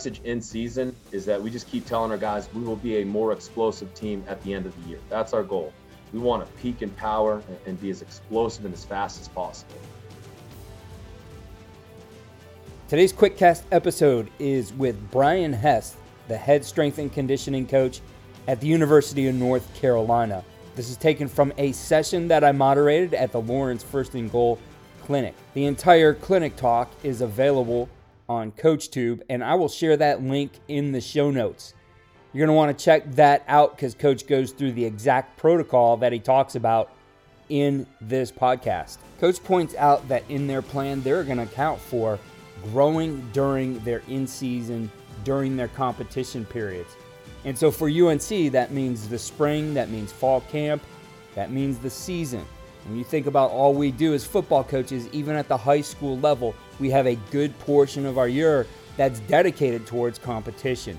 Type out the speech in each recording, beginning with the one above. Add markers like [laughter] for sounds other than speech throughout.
message in season is that we just keep telling our guys we will be a more explosive team at the end of the year. That's our goal. We want to peak in power and be as explosive and as fast as possible. Today's QuickCast episode is with Brian Hess, the head strength and conditioning coach at the University of North Carolina. This is taken from a session that I moderated at the Lawrence First and Goal Clinic. The entire clinic talk is available on CoachTube, and I will share that link in the show notes. You're going to want to check that out because Coach goes through the exact protocol that he talks about in this podcast. Coach points out that in their plan, they're going to account for growing during their in season, during their competition periods. And so for UNC, that means the spring, that means fall camp, that means the season. When you think about all we do as football coaches, even at the high school level, we have a good portion of our year that's dedicated towards competition.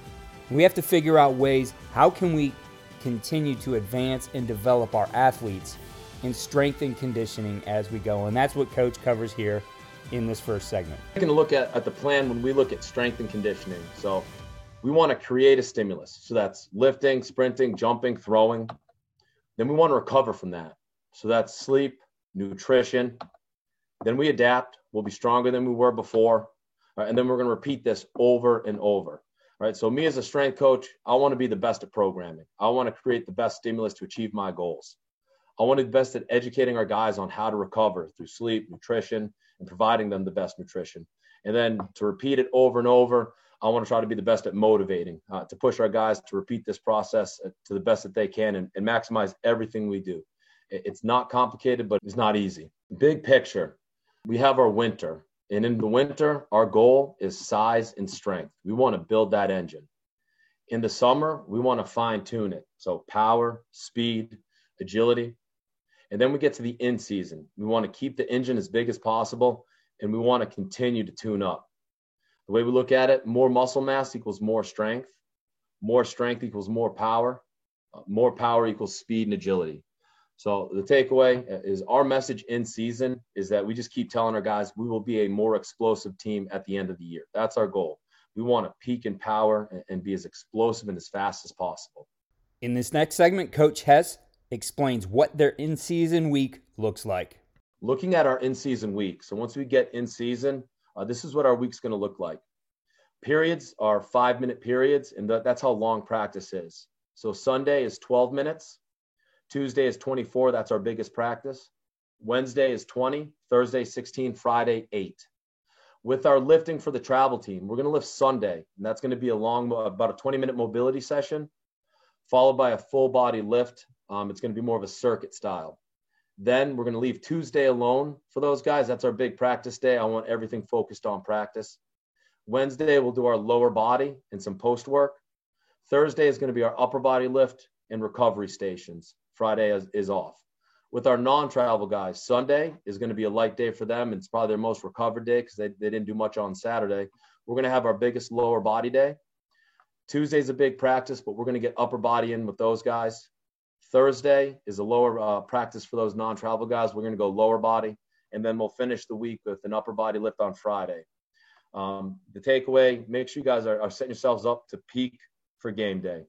We have to figure out ways how can we continue to advance and develop our athletes in strength and conditioning as we go. And that's what coach covers here in this first segment. Taking a look at, at the plan when we look at strength and conditioning. So we want to create a stimulus. So that's lifting, sprinting, jumping, throwing. Then we want to recover from that. So that's sleep, nutrition. Then we adapt. We'll be stronger than we were before. Right? And then we're going to repeat this over and over. Right. So me as a strength coach, I want to be the best at programming. I want to create the best stimulus to achieve my goals. I want to be best at educating our guys on how to recover through sleep, nutrition, and providing them the best nutrition. And then to repeat it over and over, I want to try to be the best at motivating, uh, to push our guys to repeat this process to the best that they can and, and maximize everything we do. It's not complicated, but it's not easy. Big picture, we have our winter. And in the winter, our goal is size and strength. We want to build that engine. In the summer, we want to fine tune it. So power, speed, agility. And then we get to the in season. We want to keep the engine as big as possible and we want to continue to tune up. The way we look at it, more muscle mass equals more strength. More strength equals more power. More power equals speed and agility. So the takeaway is our message in season is that we just keep telling our guys we will be a more explosive team at the end of the year. That's our goal. We want to peak in power and be as explosive and as fast as possible. In this next segment, Coach Hess explains what their in season week looks like. Looking at our in season week. So once we get in season, uh, this is what our week's going to look like. Periods are five minute periods, and that's how long practice is. So Sunday is 12 minutes. Tuesday is 24. That's our biggest practice. Wednesday is 20. Thursday, 16. Friday, 8. With our lifting for the travel team, we're going to lift Sunday, and that's going to be a long, about a 20 minute mobility session, followed by a full body lift. Um, it's going to be more of a circuit style. Then we're going to leave Tuesday alone for those guys. That's our big practice day. I want everything focused on practice. Wednesday, we'll do our lower body and some post work. Thursday is going to be our upper body lift and recovery stations. Friday is, is off. With our non-travel guys, Sunday is going to be a light day for them. It's probably their most recovered day because they, they didn't do much on Saturday. We're going to have our biggest lower body day. Tuesday's a big practice, but we're going to get upper body in with those guys. Thursday is a lower uh, practice for those non-travel guys. We're going to go lower body, and then we'll finish the week with an upper body lift on Friday. Um, the takeaway: make sure you guys are, are setting yourselves up to peak for game day.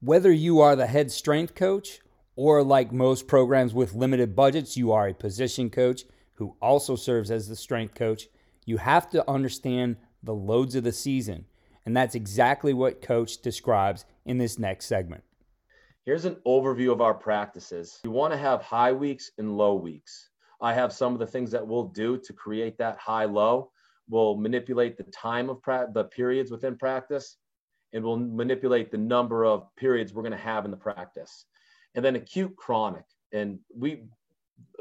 Whether you are the head strength coach or like most programs with limited budgets, you are a position coach who also serves as the strength coach. You have to understand the loads of the season. And that's exactly what coach describes in this next segment. Here's an overview of our practices. You want to have high weeks and low weeks. I have some of the things that we'll do to create that high low. We'll manipulate the time of pra- the periods within practice, and we'll manipulate the number of periods we're going to have in the practice. And then acute chronic. And we,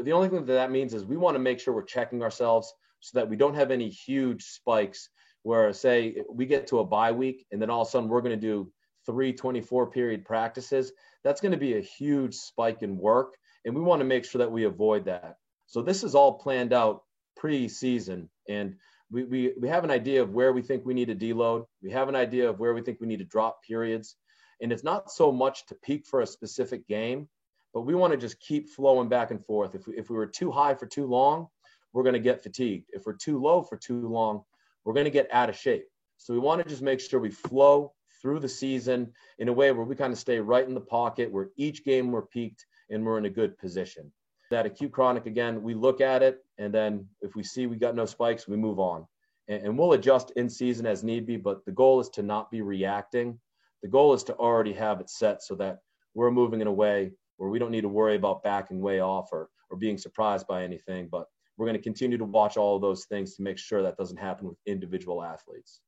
the only thing that that means is we want to make sure we're checking ourselves so that we don't have any huge spikes where, say, we get to a bye week and then all of a sudden we're going to do three 24 period practices. That's going to be a huge spike in work. And we want to make sure that we avoid that. So this is all planned out pre-season. And we, we, we have an idea of where we think we need to deload. We have an idea of where we think we need to drop periods. And it's not so much to peak for a specific game, but we want to just keep flowing back and forth. If we, if we were too high for too long, we're going to get fatigued. If we're too low for too long, we're going to get out of shape. So we want to just make sure we flow through the season in a way where we kind of stay right in the pocket, where each game we're peaked and we're in a good position. That acute chronic, again, we look at it, and then if we see we got no spikes, we move on. And, and we'll adjust in season as need be, but the goal is to not be reacting. The goal is to already have it set so that we're moving in a way where we don't need to worry about backing way off or, or being surprised by anything. But we're going to continue to watch all of those things to make sure that doesn't happen with individual athletes.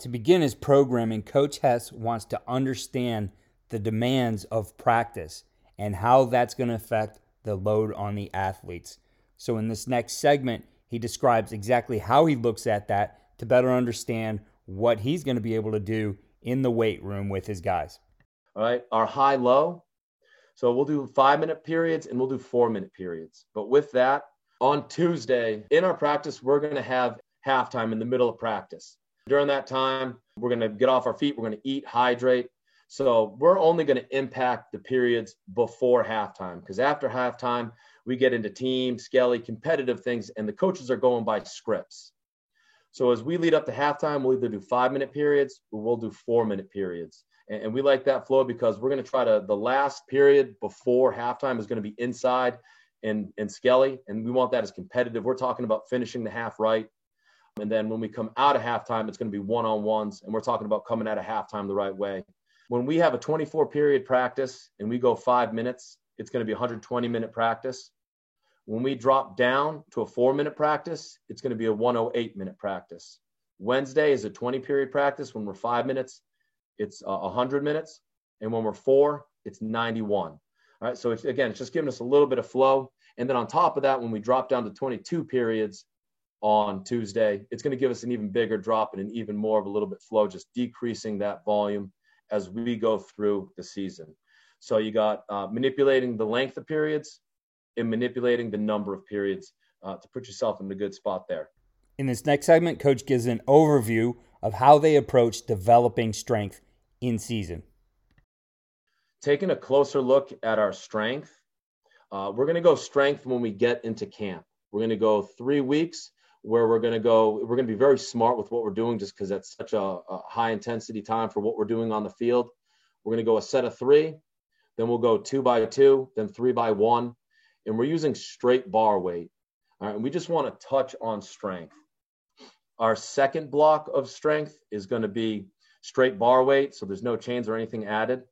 To begin his programming, Coach Hess wants to understand the demands of practice and how that's going to affect the load on the athletes. So, in this next segment, he describes exactly how he looks at that to better understand what he's going to be able to do in the weight room with his guys. All right, our high low. So, we'll do five minute periods and we'll do four minute periods. But with that, on Tuesday in our practice, we're going to have halftime in the middle of practice. During that time, we're going to get off our feet, we're going to eat, hydrate, so we're only going to impact the periods before halftime because after halftime, we get into team, skelly, competitive things, and the coaches are going by scripts. So as we lead up to halftime, we'll either do five minute periods or we'll do four minute periods. And, and we like that flow because we're going to try to, the last period before halftime is going to be inside and, and skelly. And we want that as competitive. We're talking about finishing the half right. And then when we come out of halftime, it's going to be one on ones. And we're talking about coming out of halftime the right way. When we have a 24 period practice and we go five minutes, it's going to be 120 minute practice. When we drop down to a four minute practice, it's going to be a 108 minute practice. Wednesday is a 20 period practice. When we're five minutes, it's uh, 100 minutes. And when we're four, it's 91. All right. So it's, again, it's just giving us a little bit of flow. And then on top of that, when we drop down to 22 periods on Tuesday, it's going to give us an even bigger drop and an even more of a little bit flow, just decreasing that volume as we go through the season. So you got uh, manipulating the length of periods and manipulating the number of periods uh, to put yourself in a good spot there. In this next segment, Coach gives an overview of how they approach developing strength in season. Taking a closer look at our strength, uh, we're going to go strength when we get into camp. We're going to go three weeks where we're going to go. We're going to be very smart with what we're doing just because that's such a, a, high intensity time for what we're doing on the field. We're going to go a set of three then we'll go two by two then three by one and we're using straight bar weight. All right and we just want to touch on strength. Our second block of strength is going to be straight bar weight so there's no chains or anything added.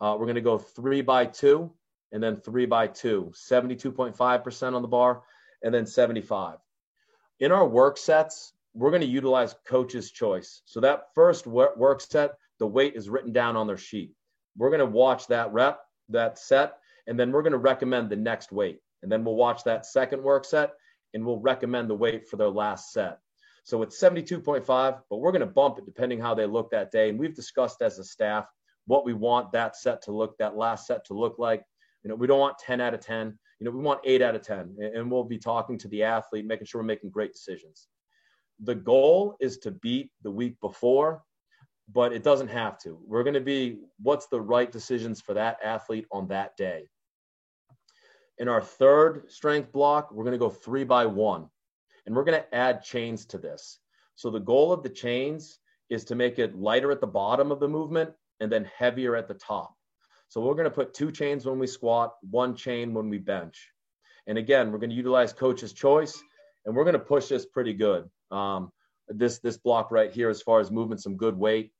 Uh, we're going to go three by two and then three by two 72.5% on the bar and then 75 in our work sets, we're going to utilize coach's choice. So that first work set, the weight is written down on their sheet. We're going to watch that rep, that set, and then we're going to recommend the next weight. And then we'll watch that second work set and we'll recommend the weight for their last set. So it's 72.5, but we're going to bump it depending how they look that day. And we've discussed as a staff what we want that set to look, that last set to look like. You know, we don't want 10 out of 10 you know, we want eight out of 10, and we'll be talking to the athlete, making sure we're making great decisions. The goal is to beat the week before, but it doesn't have to. We're going to be what's the right decisions for that athlete on that day. In our third strength block, we're going to go three by one. And we're going to add chains to this. So the goal of the chains is to make it lighter at the bottom of the movement and then heavier at the top. So we're going to put two chains when we squat, one chain when we bench. And again, we're going to utilize coach's choice and we're going to push this pretty good. Um, this this block right here, as far as moving some good weight.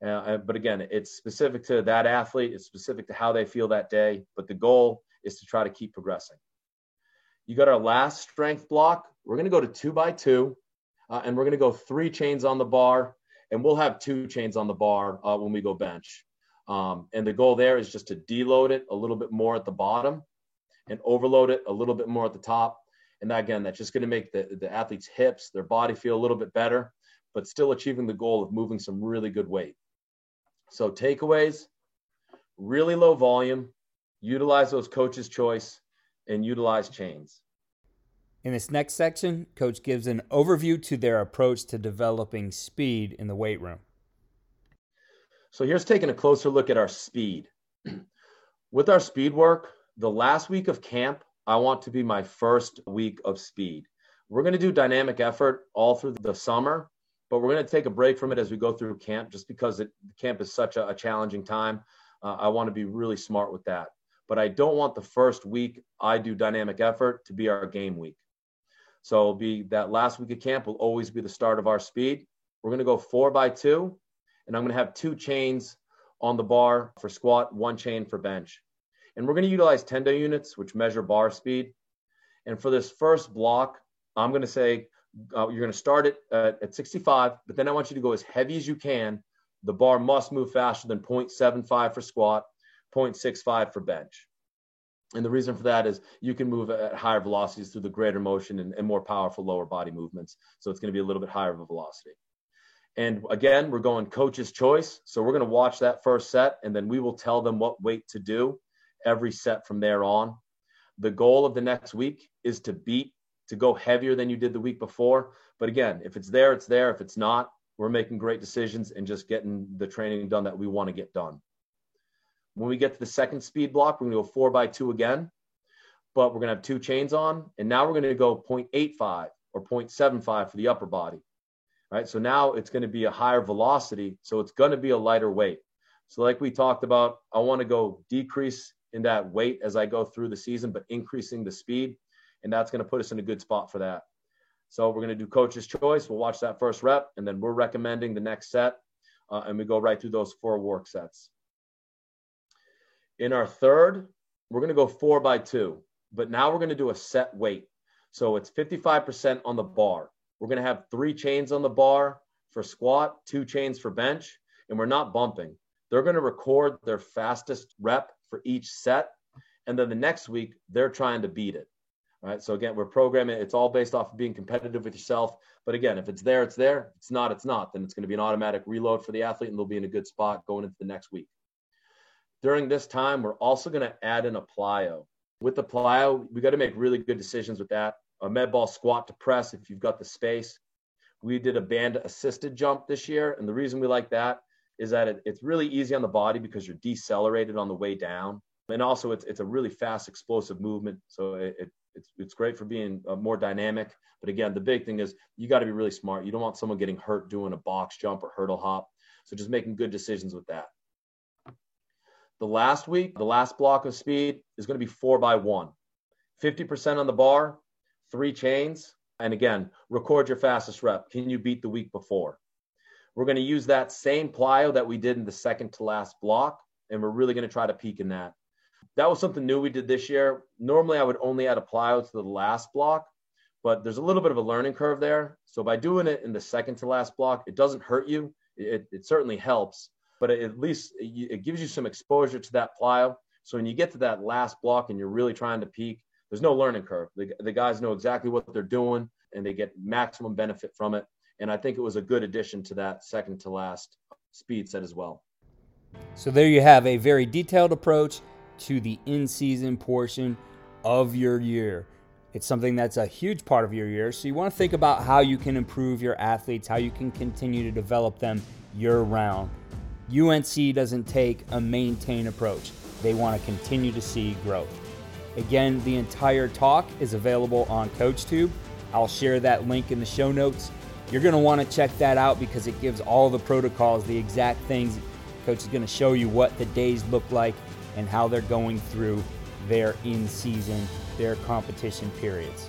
Uh, uh, but again, it's specific to that athlete. It's specific to how they feel that day. But the goal is to try to keep progressing. You got our last strength block. We're going to go to two by two, uh, and we're going to go three chains on the bar, and we'll have two chains on the bar uh, when we go bench. Um, and the goal there is just to deload it a little bit more at the bottom and overload it a little bit more at the top. And again, that's just going to make the, the athlete's hips, their body feel a little bit better, but still achieving the goal of moving some really good weight. So, takeaways really low volume, utilize those coach's choice, and utilize chains. In this next section, Coach gives an overview to their approach to developing speed in the weight room. So, here's taking a closer look at our speed. [clears throat] With our speed work, the last week of camp, I want to be my first week of speed. We're going to do dynamic effort all through the summer, but we're going to take a break from it as we go through camp just because it, camp is such a, a challenging time. Uh, I want to be really smart with that. But I don't want the first week I do dynamic effort to be our game week. So be that last week of camp will always be the start of our speed. We're going to go four by two, and I'm going to have two chains on the bar for squat, one chain for bench. And we're going to utilize Tendo units, which measure bar speed. And for this first block, I'm going to say uh, you're going to start it at, at 65, but then I want you to go as heavy as you can. The bar must move faster than 0.75 for squat, 0.65 for bench. And the reason for that is you can move at higher velocities through the greater motion and, and more powerful lower body movements. So it's going to be a little bit higher of a velocity. And again, we're going coach's choice. So we're going to watch that first set and then we will tell them what weight to do every set from there on. The goal of the next week is to beat, to go heavier than you did the week before. But again, if it's there, it's there. If it's not, we're making great decisions and just getting the training done that we want to get done. When we get to the second speed block, we're going to go four by two again, but we're going to have two chains on. And now we're going to go 0.85 or 0.75 for the upper body. Right. So now it's going to be a higher velocity. So it's going to be a lighter weight. So, like we talked about, I want to go decrease in that weight as I go through the season, but increasing the speed. And that's going to put us in a good spot for that. So we're going to do coach's choice. We'll watch that first rep, and then we're recommending the next set. Uh, and we go right through those four work sets. In our third, we're going to go four by two, but now we're going to do a set weight. So it's 55% on the bar. We're going to have three chains on the bar for squat, two chains for bench, and we're not bumping. They're going to record their fastest rep for each set. And then the next week, they're trying to beat it. All right. So again, we're programming. It's all based off of being competitive with yourself. But again, if it's there, it's there. If it's not, it's not. Then it's going to be an automatic reload for the athlete, and they'll be in a good spot going into the next week. During this time, we're also going to add in a plyo. With the plyo, we got to make really good decisions with that. A med ball squat to press if you've got the space. We did a band assisted jump this year, and the reason we like that is that it, it's really easy on the body because you're decelerated on the way down. And also, it's, it's a really fast, explosive movement. So it, it it's, it's great for being uh, more dynamic. But again, the big thing is you got to be really smart. You don't want someone getting hurt doing a box jump or hurdle hop. So just making good decisions with that. The last week, the last block of speed is going to be four by one, 50% on the bar, three chains. And again, record your fastest rep. Can you beat the week before? We're going to use that same plyo that we did in the second to last block, and we're really going to try to peak in that. That was something new we did this year. Normally, I would only add a plyo to the last block, but there's a little bit of a learning curve there. So by doing it in the second to last block, it doesn't hurt you. It, it certainly helps, but at least it gives you some exposure to that plyo. So when you get to that last block and you're really trying to peak, there's no learning curve. The, the guys know exactly what they're doing and they get maximum benefit from it. And I think it was a good addition to that second to last speed set as well. So there you have a very detailed approach to the in season portion of your year. It's something that's a huge part of your year. So you want to think about how you can improve your athletes, how you can continue to develop them year round. UNC doesn't take a maintain approach, they want to continue to see growth. Again, the entire talk is available on CoachTube I'll share that link in the show notes. You're going to want to check that out because it gives all the protocols, the exact things. Coach is going to show you what the days look like and how they're going through their in season, their competition periods.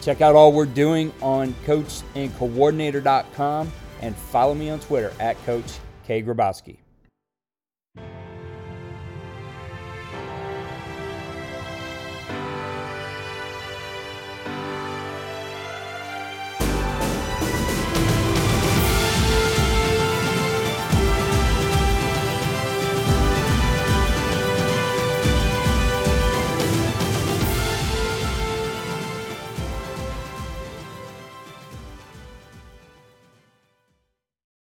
Check out all we're doing on coachandcoordinator.com and follow me on Twitter at Coach K. Grabowski.